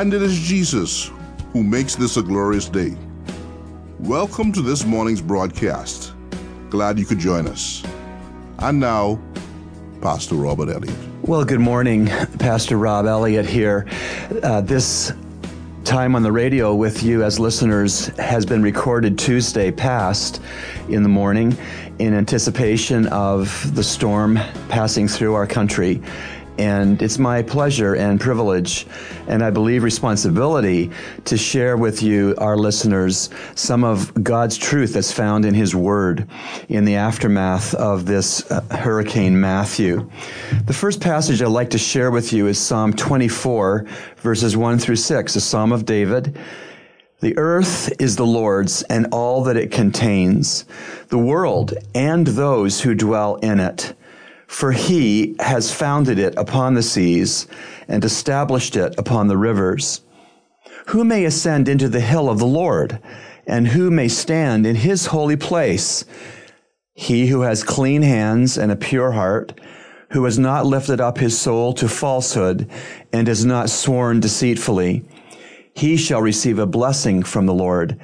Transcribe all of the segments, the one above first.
And it is Jesus who makes this a glorious day. Welcome to this morning's broadcast. Glad you could join us. And now, Pastor Robert Elliott. Well, good morning, Pastor Rob Elliott here. Uh, this time on the radio with you as listeners has been recorded Tuesday past in the morning in anticipation of the storm passing through our country. And it's my pleasure and privilege, and I believe responsibility, to share with you, our listeners, some of God's truth that's found in His Word in the aftermath of this uh, Hurricane Matthew. The first passage I'd like to share with you is Psalm 24, verses 1 through 6, a psalm of David. The earth is the Lord's and all that it contains, the world and those who dwell in it for he has founded it upon the seas and established it upon the rivers. Who may ascend into the hill of the Lord, and who may stand in his holy place? He who has clean hands and a pure heart, who has not lifted up his soul to falsehood and has not sworn deceitfully, he shall receive a blessing from the Lord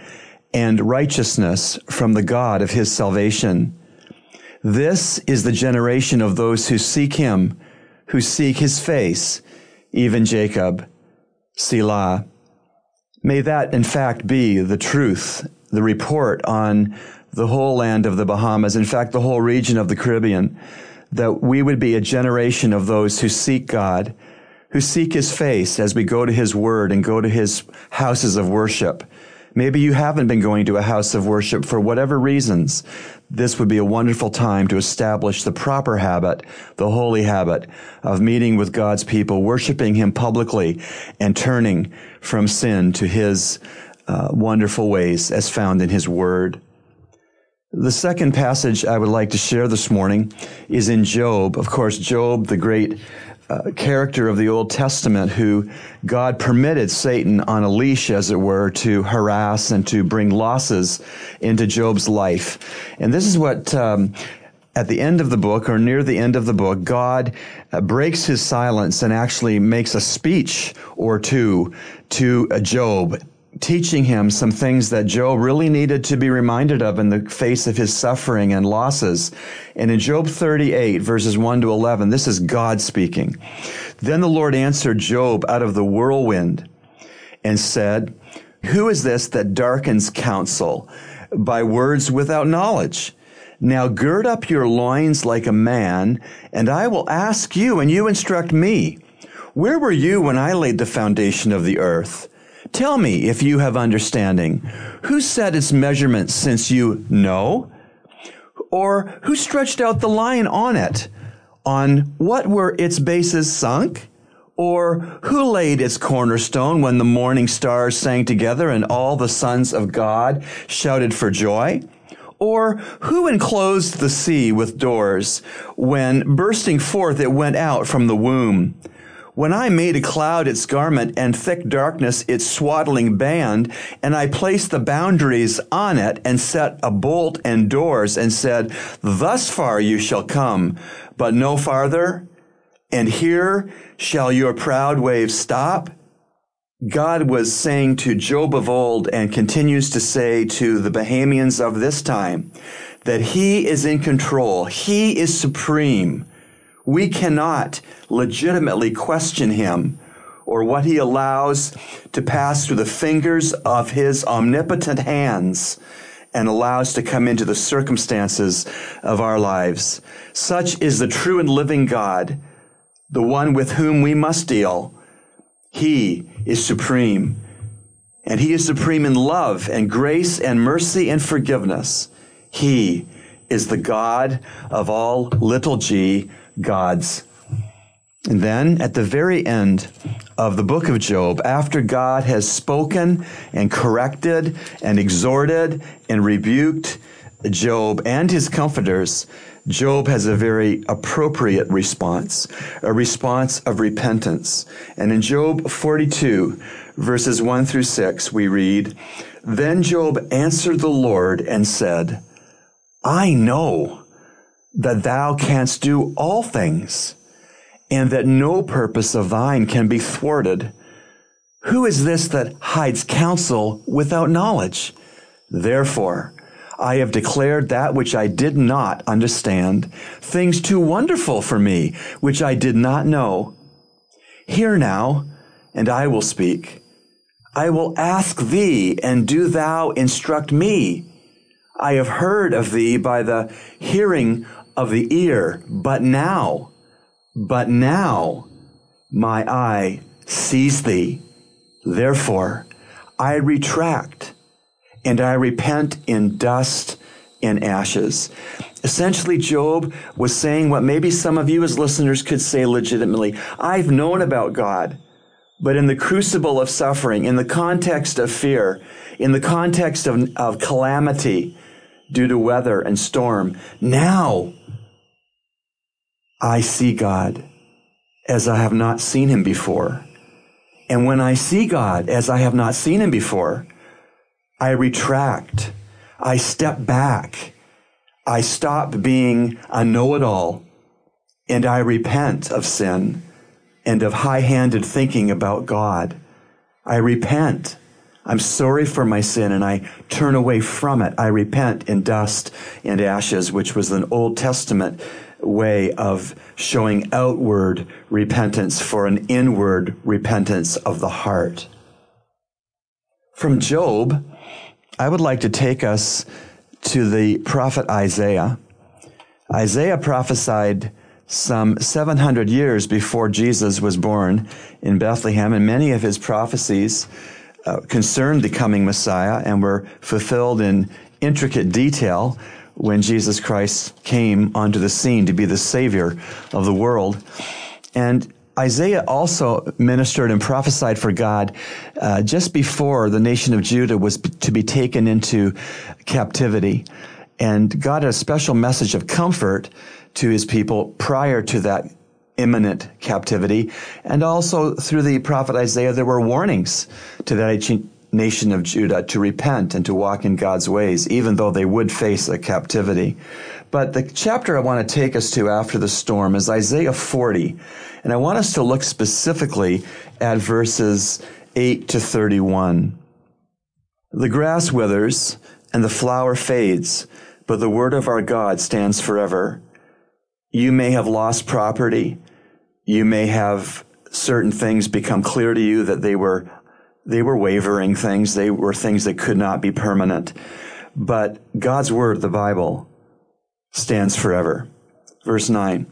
and righteousness from the God of his salvation. This is the generation of those who seek him, who seek his face, even Jacob. Selah. May that, in fact, be the truth, the report on the whole land of the Bahamas, in fact, the whole region of the Caribbean, that we would be a generation of those who seek God, who seek his face as we go to his word and go to his houses of worship. Maybe you haven't been going to a house of worship for whatever reasons this would be a wonderful time to establish the proper habit, the holy habit of meeting with God's people, worshiping Him publicly, and turning from sin to His uh, wonderful ways as found in His Word. The second passage I would like to share this morning is in Job. Of course, Job, the great uh, character of the Old Testament who God permitted Satan on a leash, as it were, to harass and to bring losses into Job's life. And this is what, um, at the end of the book or near the end of the book, God uh, breaks his silence and actually makes a speech or two to uh, Job teaching him some things that Job really needed to be reminded of in the face of his suffering and losses. And in Job 38, verses 1 to 11, this is God speaking. Then the Lord answered Job out of the whirlwind and said, Who is this that darkens counsel by words without knowledge? Now gird up your loins like a man, and I will ask you, and you instruct me. Where were you when I laid the foundation of the earth? Tell me if you have understanding. Who set its measurements since you know? Or who stretched out the line on it? On what were its bases sunk? Or who laid its cornerstone when the morning stars sang together and all the sons of God shouted for joy? Or who enclosed the sea with doors when bursting forth it went out from the womb? When I made a cloud its garment and thick darkness its swaddling band, and I placed the boundaries on it and set a bolt and doors and said, thus far you shall come, but no farther, and here shall your proud waves stop. God was saying to Job of old and continues to say to the Bahamians of this time that he is in control. He is supreme. We cannot legitimately question him or what he allows to pass through the fingers of his omnipotent hands and allows to come into the circumstances of our lives. Such is the true and living God, the one with whom we must deal. He is supreme. And he is supreme in love and grace and mercy and forgiveness. He is the God of all little g gods. And then at the very end of the book of Job, after God has spoken and corrected and exhorted and rebuked Job and his comforters, Job has a very appropriate response, a response of repentance. And in Job 42, verses 1 through 6, we read, Then Job answered the Lord and said, I know that thou canst do all things, and that no purpose of thine can be thwarted. Who is this that hides counsel without knowledge? Therefore, I have declared that which I did not understand, things too wonderful for me, which I did not know. Hear now, and I will speak. I will ask thee, and do thou instruct me. I have heard of thee by the hearing of the ear, but now, but now my eye sees thee. Therefore, I retract and I repent in dust and ashes. Essentially, Job was saying what maybe some of you as listeners could say legitimately. I've known about God, but in the crucible of suffering, in the context of fear, in the context of, of calamity due to weather and storm, now I see God as I have not seen him before. And when I see God as I have not seen him before, I retract. I step back. I stop being a know-it-all and I repent of sin and of high-handed thinking about God. I repent. I'm sorry for my sin and I turn away from it. I repent in dust and ashes, which was an Old Testament way of showing outward repentance for an inward repentance of the heart. From Job, I would like to take us to the prophet Isaiah. Isaiah prophesied some 700 years before Jesus was born in Bethlehem, and many of his prophecies uh, concerned the coming Messiah and were fulfilled in intricate detail when Jesus Christ came onto the scene to be the Savior of the world. And Isaiah also ministered and prophesied for God uh, just before the nation of Judah was to be taken into captivity. And God had a special message of comfort to his people prior to that imminent captivity. And also through the prophet Isaiah, there were warnings to that nation of Judah to repent and to walk in God's ways, even though they would face a captivity. But the chapter I want to take us to after the storm is Isaiah 40. And I want us to look specifically at verses 8 to 31. The grass withers and the flower fades, but the word of our God stands forever. You may have lost property. You may have certain things become clear to you that they were they were wavering things. They were things that could not be permanent. But God's word, the Bible, stands forever. Verse 9.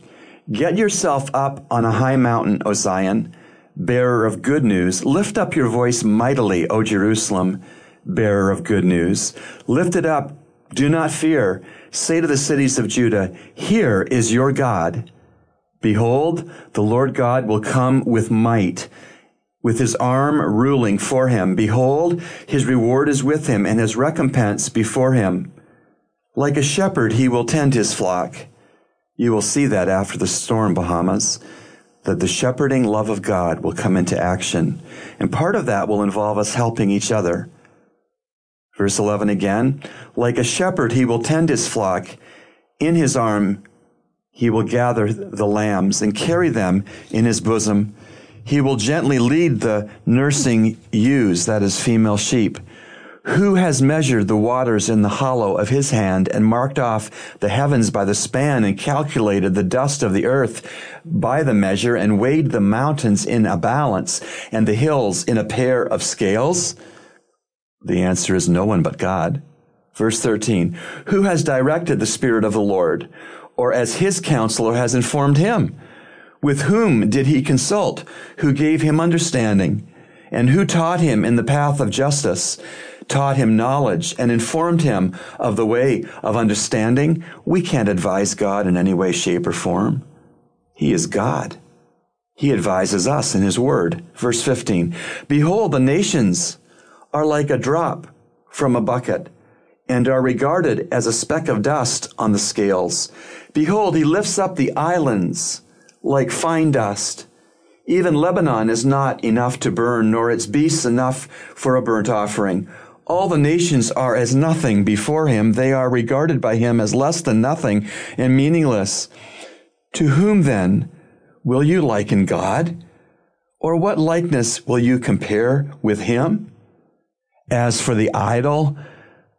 Get yourself up on a high mountain, O Zion, bearer of good news. Lift up your voice mightily, O Jerusalem, bearer of good news. Lift it up. Do not fear. Say to the cities of Judah, Here is your God. Behold, the Lord God will come with might with his arm ruling for him. Behold, his reward is with him and his recompense before him. Like a shepherd, he will tend his flock. You will see that after the storm, Bahamas, that the shepherding love of God will come into action. And part of that will involve us helping each other. Verse 11 again, like a shepherd, he will tend his flock. In his arm, he will gather the lambs and carry them in his bosom. He will gently lead the nursing ewes, that is female sheep. Who has measured the waters in the hollow of his hand and marked off the heavens by the span and calculated the dust of the earth by the measure and weighed the mountains in a balance and the hills in a pair of scales? The answer is no one but God. Verse 13. Who has directed the Spirit of the Lord? Or as his counselor has informed him? With whom did he consult? Who gave him understanding? And who taught him in the path of justice? Taught him knowledge and informed him of the way of understanding? We can't advise God in any way, shape, or form. He is God. He advises us in his word. Verse 15. Behold, the nations are like a drop from a bucket and are regarded as a speck of dust on the scales. Behold, he lifts up the islands like fine dust. Even Lebanon is not enough to burn, nor its beasts enough for a burnt offering. All the nations are as nothing before him. They are regarded by him as less than nothing and meaningless. To whom then will you liken God? Or what likeness will you compare with him? As for the idol,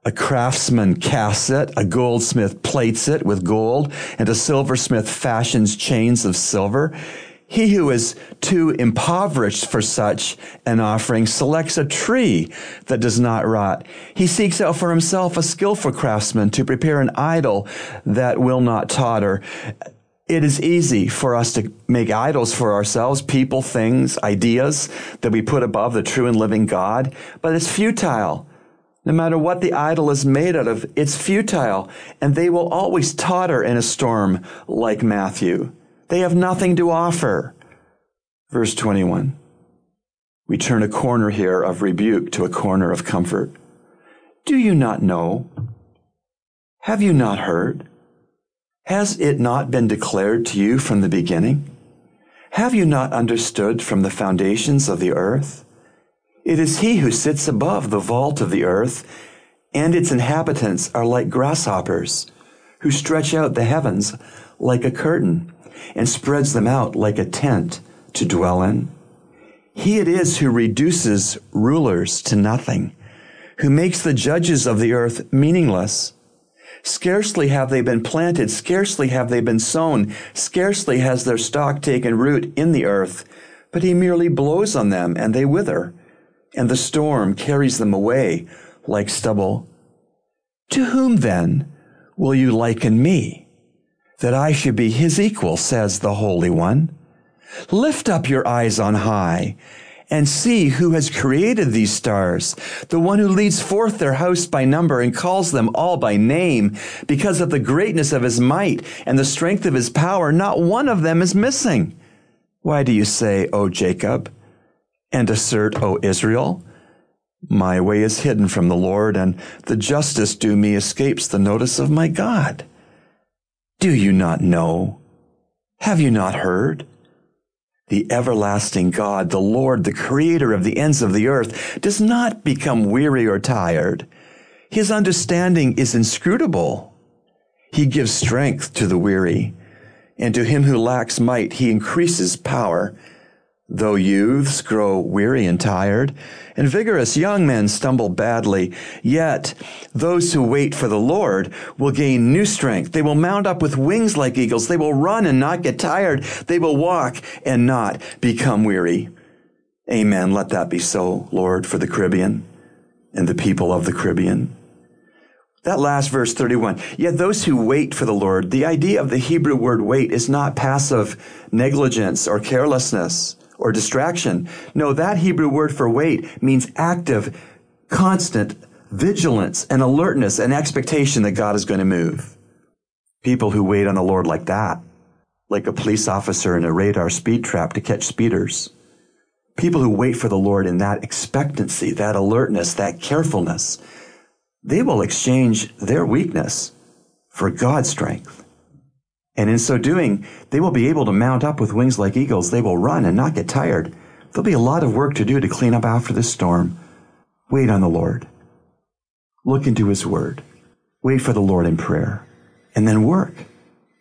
a craftsman casts it, a goldsmith plates it with gold, and a silversmith fashions chains of silver. He who is too impoverished for such an offering selects a tree that does not rot. He seeks out for himself a skillful craftsman to prepare an idol that will not totter. It is easy for us to make idols for ourselves, people, things, ideas that we put above the true and living God, but it's futile. No matter what the idol is made out of, it's futile, and they will always totter in a storm like Matthew. They have nothing to offer. Verse 21. We turn a corner here of rebuke to a corner of comfort. Do you not know? Have you not heard? Has it not been declared to you from the beginning? Have you not understood from the foundations of the earth? It is he who sits above the vault of the earth, and its inhabitants are like grasshoppers, who stretch out the heavens like a curtain, and spreads them out like a tent to dwell in. He it is who reduces rulers to nothing, who makes the judges of the earth meaningless. Scarcely have they been planted, scarcely have they been sown, scarcely has their stock taken root in the earth, but he merely blows on them and they wither, and the storm carries them away like stubble. To whom then will you liken me, that I should be his equal, says the Holy One? Lift up your eyes on high and see who has created these stars, the one who leads forth their host by number and calls them all by name. Because of the greatness of his might and the strength of his power, not one of them is missing. Why do you say, O Jacob, and assert, O Israel? My way is hidden from the Lord, and the justice due me escapes the notice of my God. Do you not know? Have you not heard? the everlasting God, the Lord, the creator of the ends of the earth, does not become weary or tired. His understanding is inscrutable. He gives strength to the weary, and to him who lacks might, he increases power. Though youths grow weary and tired, and vigorous young men stumble badly, yet those who wait for the Lord will gain new strength. They will mount up with wings like eagles. They will run and not get tired. They will walk and not become weary. Amen. Let that be so, Lord, for the Caribbean and the people of the Caribbean. That last verse 31. Yet those who wait for the Lord, the idea of the Hebrew word wait is not passive negligence or carelessness or distraction. No, that Hebrew word for wait means active, constant vigilance and alertness and expectation that God is going to move. People who wait on the Lord like that, like a police officer in a radar speed trap to catch speeders. People who wait for the Lord in that expectancy, that alertness, that carefulness, they will exchange their weakness for God's strength. And in so doing, they will be able to mount up with wings like eagles. They will run and not get tired. There'll be a lot of work to do to clean up after this storm. Wait on the Lord. Look into His Word. Wait for the Lord in prayer. And then work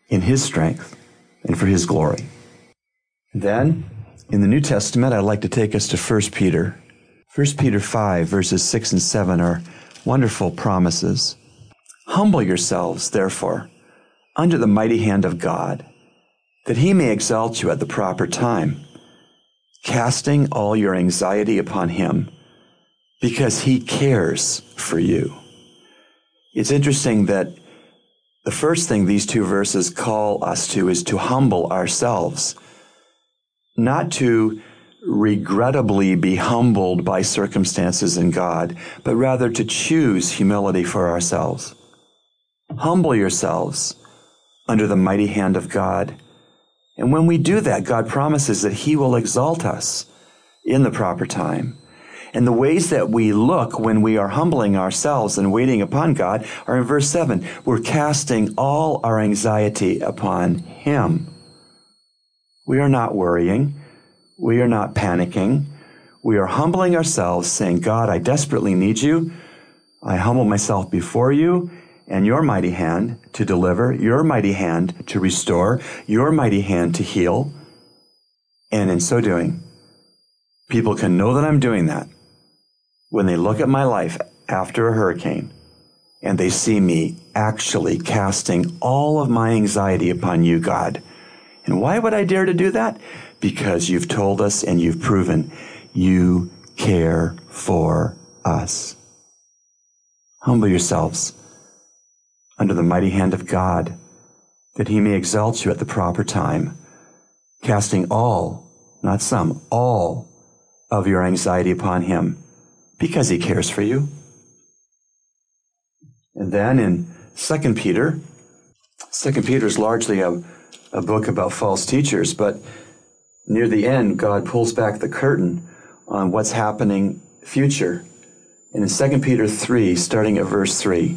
in His strength and for His glory. Then, in the New Testament, I'd like to take us to 1 Peter. 1 Peter 5, verses 6 and 7 are wonderful promises. Humble yourselves, therefore under the mighty hand of God, that he may exalt you at the proper time, casting all your anxiety upon him, because he cares for you. It's interesting that the first thing these two verses call us to is to humble ourselves, not to regrettably be humbled by circumstances in God, but rather to choose humility for ourselves. Humble yourselves under the mighty hand of God. And when we do that, God promises that He will exalt us in the proper time. And the ways that we look when we are humbling ourselves and waiting upon God are in verse 7. We're casting all our anxiety upon Him. We are not worrying. We are not panicking. We are humbling ourselves, saying, God, I desperately need you. I humble myself before you and your mighty hand to deliver, your mighty hand to restore, your mighty hand to heal. And in so doing, People can know that I'm doing that when they look at my life after a hurricane and they see me actually casting all of my anxiety upon you, God. And why would I dare to do that? Because you've told us and you've proven you care for us. Humble yourselves under the mighty hand of God, that he may exalt you at the proper time, casting all, not some, all of your anxiety upon him because he cares for you. And then in 2 Peter, 2 Peter is largely a, a book about false teachers, but near the end, God pulls back the curtain on what's happening future. And in 2 Peter 3, starting at verse 3,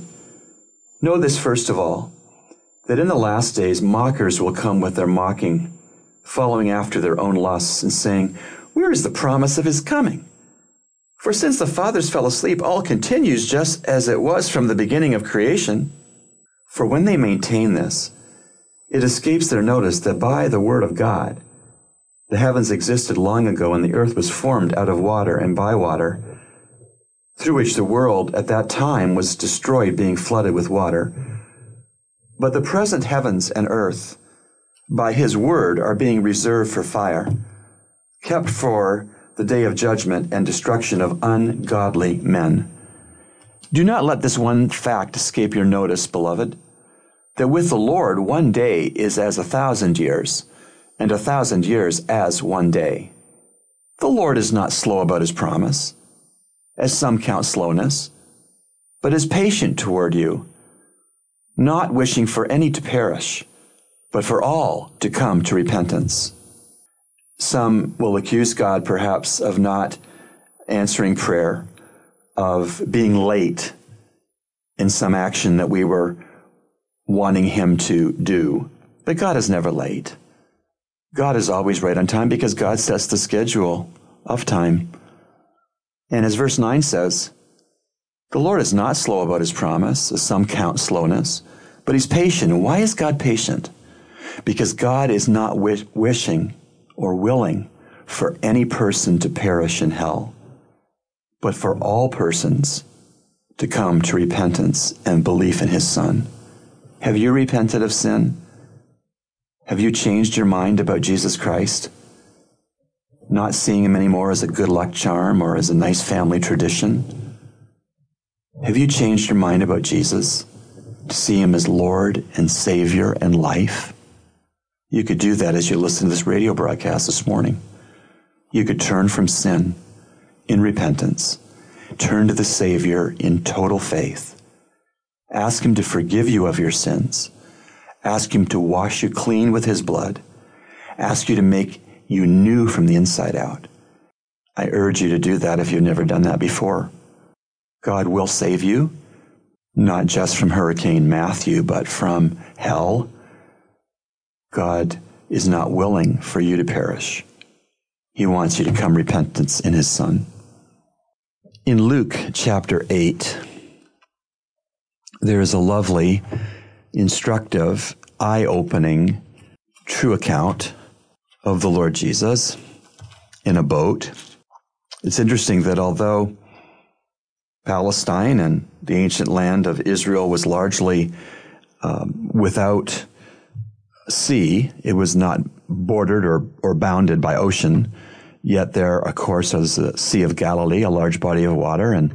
know this first of all, that in the last days mockers will come with their mocking, following after their own lusts, and saying, Where is the promise of his coming? For since the fathers fell asleep, all continues just as it was from the beginning of creation. For when they maintain this, it escapes their notice that by the word of God, the heavens existed long ago and the earth was formed out of water and by water, through which the world at that time was destroyed, being flooded with water. But the present heavens and earth, by his word, are being reserved for fire, kept for the day of judgment and destruction of ungodly men. Do not let this one fact escape your notice, beloved, that with the Lord one day is as a thousand years, and a thousand years as one day. The Lord is not slow about his promise, as some count slowness, but is patient toward you, not wishing for any to perish, but for all to come to repentance. Some will accuse God perhaps of not answering prayer, of being late in some action that we were wanting Him to do. But God is never late. God is always right on time because God sets the schedule of time. And as verse 9 says, the Lord is not slow about his promise, as some count slowness, but he's patient. And why is God patient? Because God is not wish- wishing or willing for any person to perish in hell, but for all persons to come to repentance and belief in his Son. Have you repented of sin? Have you changed your mind about Jesus Christ? Not seeing him anymore as a good luck charm or as a nice family tradition? Have you changed your mind about Jesus to see him as Lord and Savior and life? You could do that as you listen to this radio broadcast this morning. You could turn from sin in repentance, turn to the Savior in total faith, ask Him to forgive you of your sins, ask Him to wash you clean with His blood, ask you to make you new from the inside out. I urge you to do that if you've never done that before. God will save you, not just from Hurricane Matthew, but from hell God is not willing for you to perish. He wants you to come repentance in his son. In Luke chapter 8, there is a lovely, instructive, eye opening, true account of the Lord Jesus in a boat. It's interesting that although Palestine and the ancient land of Israel was largely um, without sea. It was not bordered or, or bounded by ocean. Yet there, of course, was the Sea of Galilee, a large body of water, and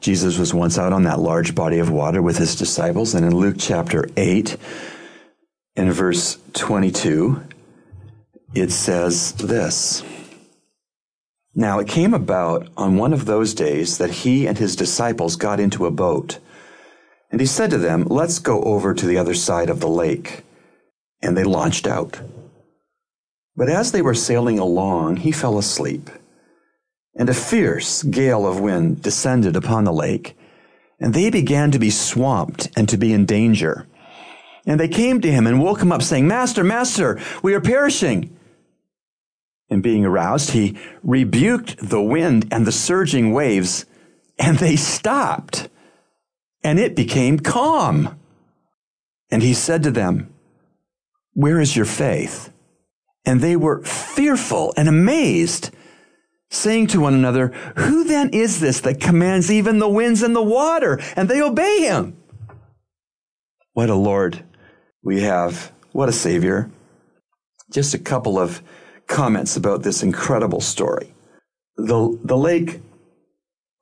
Jesus was once out on that large body of water with his disciples. And in Luke chapter 8, in verse 22, it says this. Now it came about on one of those days that he and his disciples got into a boat. And he said to them, Let's go over to the other side of the lake and they launched out. But as they were sailing along, he fell asleep. And a fierce gale of wind descended upon the lake, and they began to be swamped and to be in danger. And they came to him and woke him up, saying, Master, Master, we are perishing. And being aroused, he rebuked the wind and the surging waves, and they stopped, and it became calm. And he said to them, where is your faith? And they were fearful and amazed, saying to one another, Who then is this that commands even the winds and the water, and they obey him? What a Lord we have. What a Savior. Just a couple of comments about this incredible story. The, the lake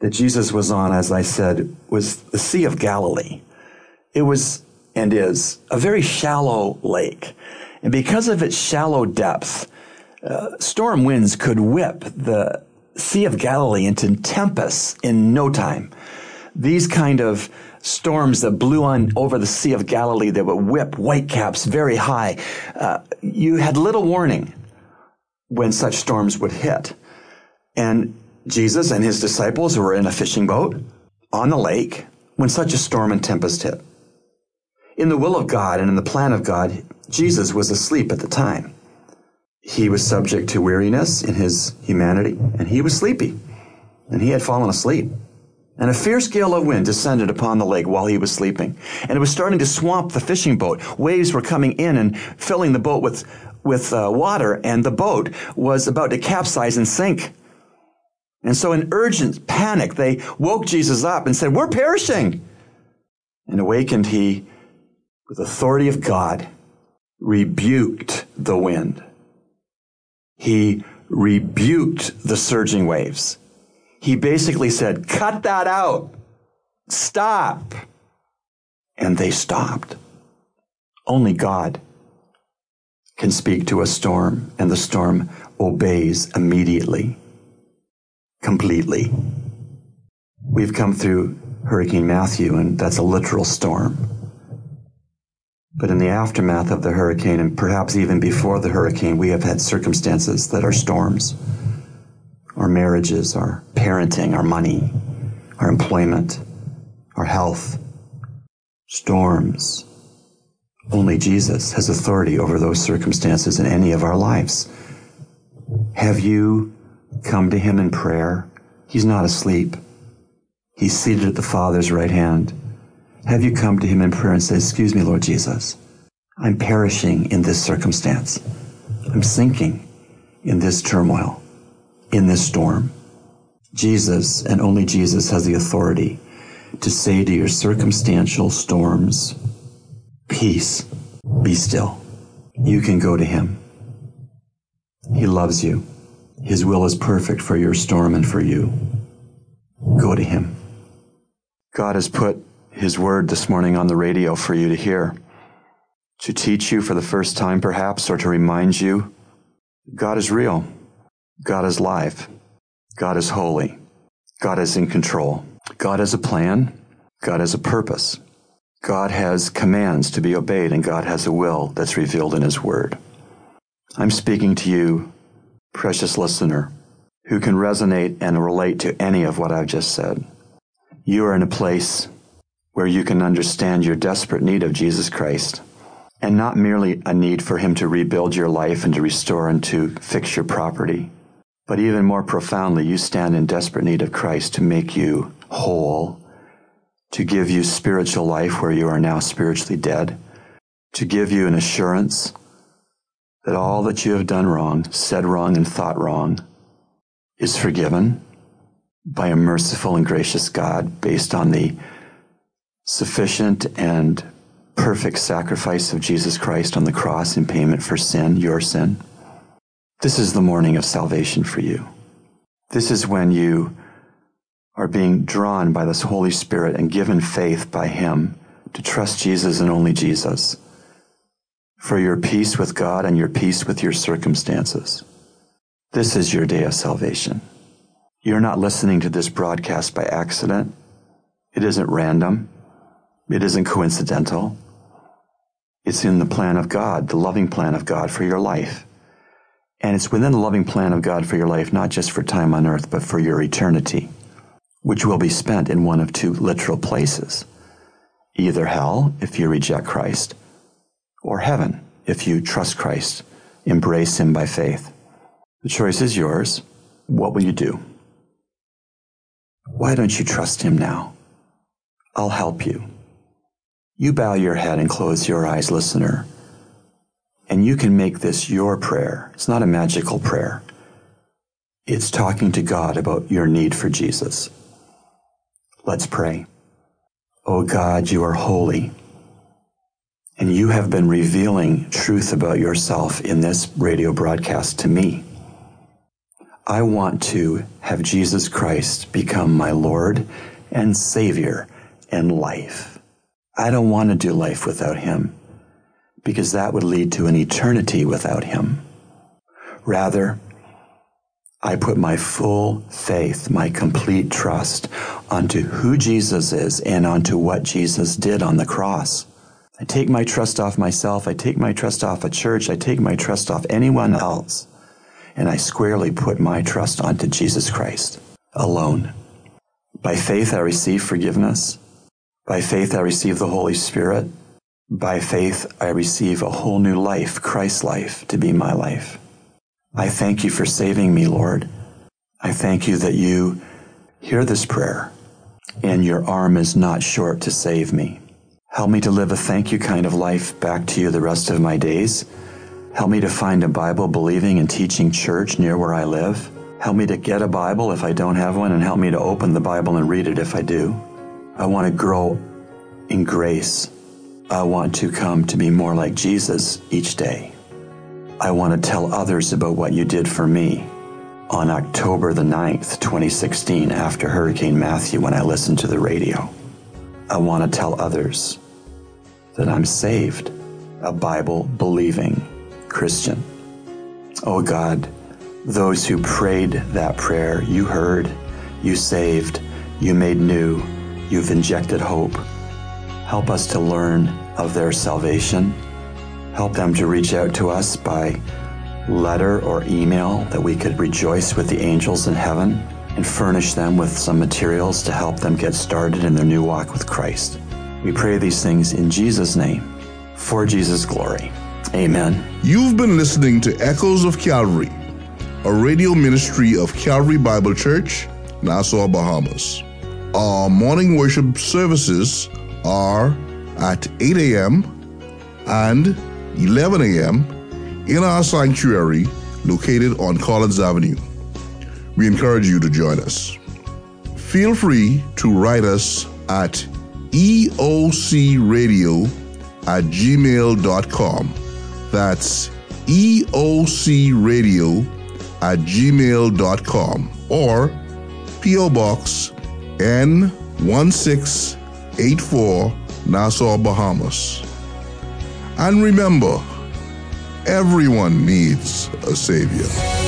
that Jesus was on, as I said, was the Sea of Galilee. It was and is a very shallow lake. And because of its shallow depth, uh, storm winds could whip the Sea of Galilee into tempests in no time. These kind of storms that blew on over the Sea of Galilee that would whip whitecaps very high, uh, you had little warning when such storms would hit. And Jesus and his disciples were in a fishing boat on the lake when such a storm and tempest hit. In the will of God and in the plan of God, Jesus was asleep at the time. He was subject to weariness in his humanity, and he was sleepy, and he had fallen asleep. And a fierce gale of wind descended upon the lake while he was sleeping, and it was starting to swamp the fishing boat. Waves were coming in and filling the boat with, with uh, water, and the boat was about to capsize and sink. And so, in urgent panic, they woke Jesus up and said, We're perishing. And awakened, he, with authority of God, rebuked the wind he rebuked the surging waves. He basically said, cut that out. Stop. And they stopped. Only God can speak to a storm, and the storm obeys immediately, completely. We've come through Hurricane Matthew, and that's a literal storm. But in the aftermath of the hurricane, and perhaps even before the hurricane, we have had circumstances that are storms. Our marriages, our parenting, our money, our employment, our health. Storms. Only Jesus has authority over those circumstances in any of our lives. Have you come to him in prayer? He's not asleep. He's seated at the Father's right hand. Have you come to him in prayer and said, Excuse me, Lord Jesus, I'm perishing in this circumstance. I'm sinking in this turmoil, in this storm. Jesus and only Jesus has the authority to say to your circumstantial storms, Peace, be still. You can go to him. He loves you. His will is perfect for your storm and for you. Go to him. God has put his word this morning on the radio for you to hear, to teach you for the first time, perhaps, or to remind you God is real, God is live, God is holy, God is in control, God has a plan, God has a purpose, God has commands to be obeyed, and God has a will that's revealed in his word. I'm speaking to you, precious listener, who can resonate and relate to any of what I've just said. You are in a place where you can understand your desperate need of Jesus Christ and not merely a need for Him to rebuild your life and to restore and to fix your property, but even more profoundly, you stand in desperate need of Christ to make you whole, to give you spiritual life where you are now spiritually dead, to give you an assurance that all that you have done wrong, said wrong, and thought wrong is forgiven by a merciful and gracious God based on the sufficient and perfect sacrifice of Jesus Christ on the cross in payment for sin, your sin. This is the morning of salvation for you. This is when you are being drawn by this Holy Spirit and given faith by Him to trust Jesus and only Jesus for your peace with God and your peace with your circumstances. This is your day of salvation. You're not listening to this broadcast by accident. It isn't random. It isn't coincidental. It's in the plan of God, the loving plan of God for your life. And it's within the loving plan of God for your life, not just for time on earth, but for your eternity, which will be spent in one of two literal places either hell, if you reject Christ, or heaven, if you trust Christ, embrace Him by faith. The choice is yours. What will you do? Why don't you trust Him now? I'll help you. You bow your head and close your eyes, listener, and you can make this your prayer. It's not a magical prayer. It's talking to God about your need for Jesus. Let's pray. Oh God, you are holy. And you have been revealing truth about yourself in this radio broadcast to me. I want to have Jesus Christ become my Lord and Savior and life. I don't want to do life without Him because that would lead to an eternity without Him. Rather, I put my full faith, my complete trust onto who Jesus is and onto what Jesus did on the cross. I take my trust off myself. I take my trust off a church. I take my trust off anyone else. And I squarely put my trust onto Jesus Christ alone. By faith, I receive forgiveness. By faith, I receive the Holy Spirit. By faith, I receive a whole new life, Christ's life, to be my life. I thank you for saving me, Lord. I thank you that you hear this prayer and your arm is not short to save me. Help me to live a thank you kind of life back to you the rest of my days. Help me to find a Bible believing and teaching church near where I live. Help me to get a Bible if I don't have one, and help me to open the Bible and read it if I do. I want to grow in grace. I want to come to be more like Jesus each day. I want to tell others about what you did for me on October the 9th, 2016, after Hurricane Matthew, when I listened to the radio. I want to tell others that I'm saved, a Bible believing Christian. Oh God, those who prayed that prayer, you heard, you saved, you made new, you've injected hope. Help us to learn of their salvation help them to reach out to us by letter or email that we could rejoice with the angels in heaven and furnish them with some materials to help them get started in their new walk with Christ. We pray these things in Jesus' name for Jesus' glory. Amen. You've been listening to Echoes of Calvary, a radio ministry of Calvary Bible Church, Nassau, Bahamas. Our morning worship services are at 8 a.m. and 11 a.m. in our sanctuary located on Collins Avenue. We encourage you to join us. Feel free to write us at eocradio at gmail.com. That's eocradio at gmail.com or P.O. Box N1684 Nassau, Bahamas. And remember, everyone needs a Savior.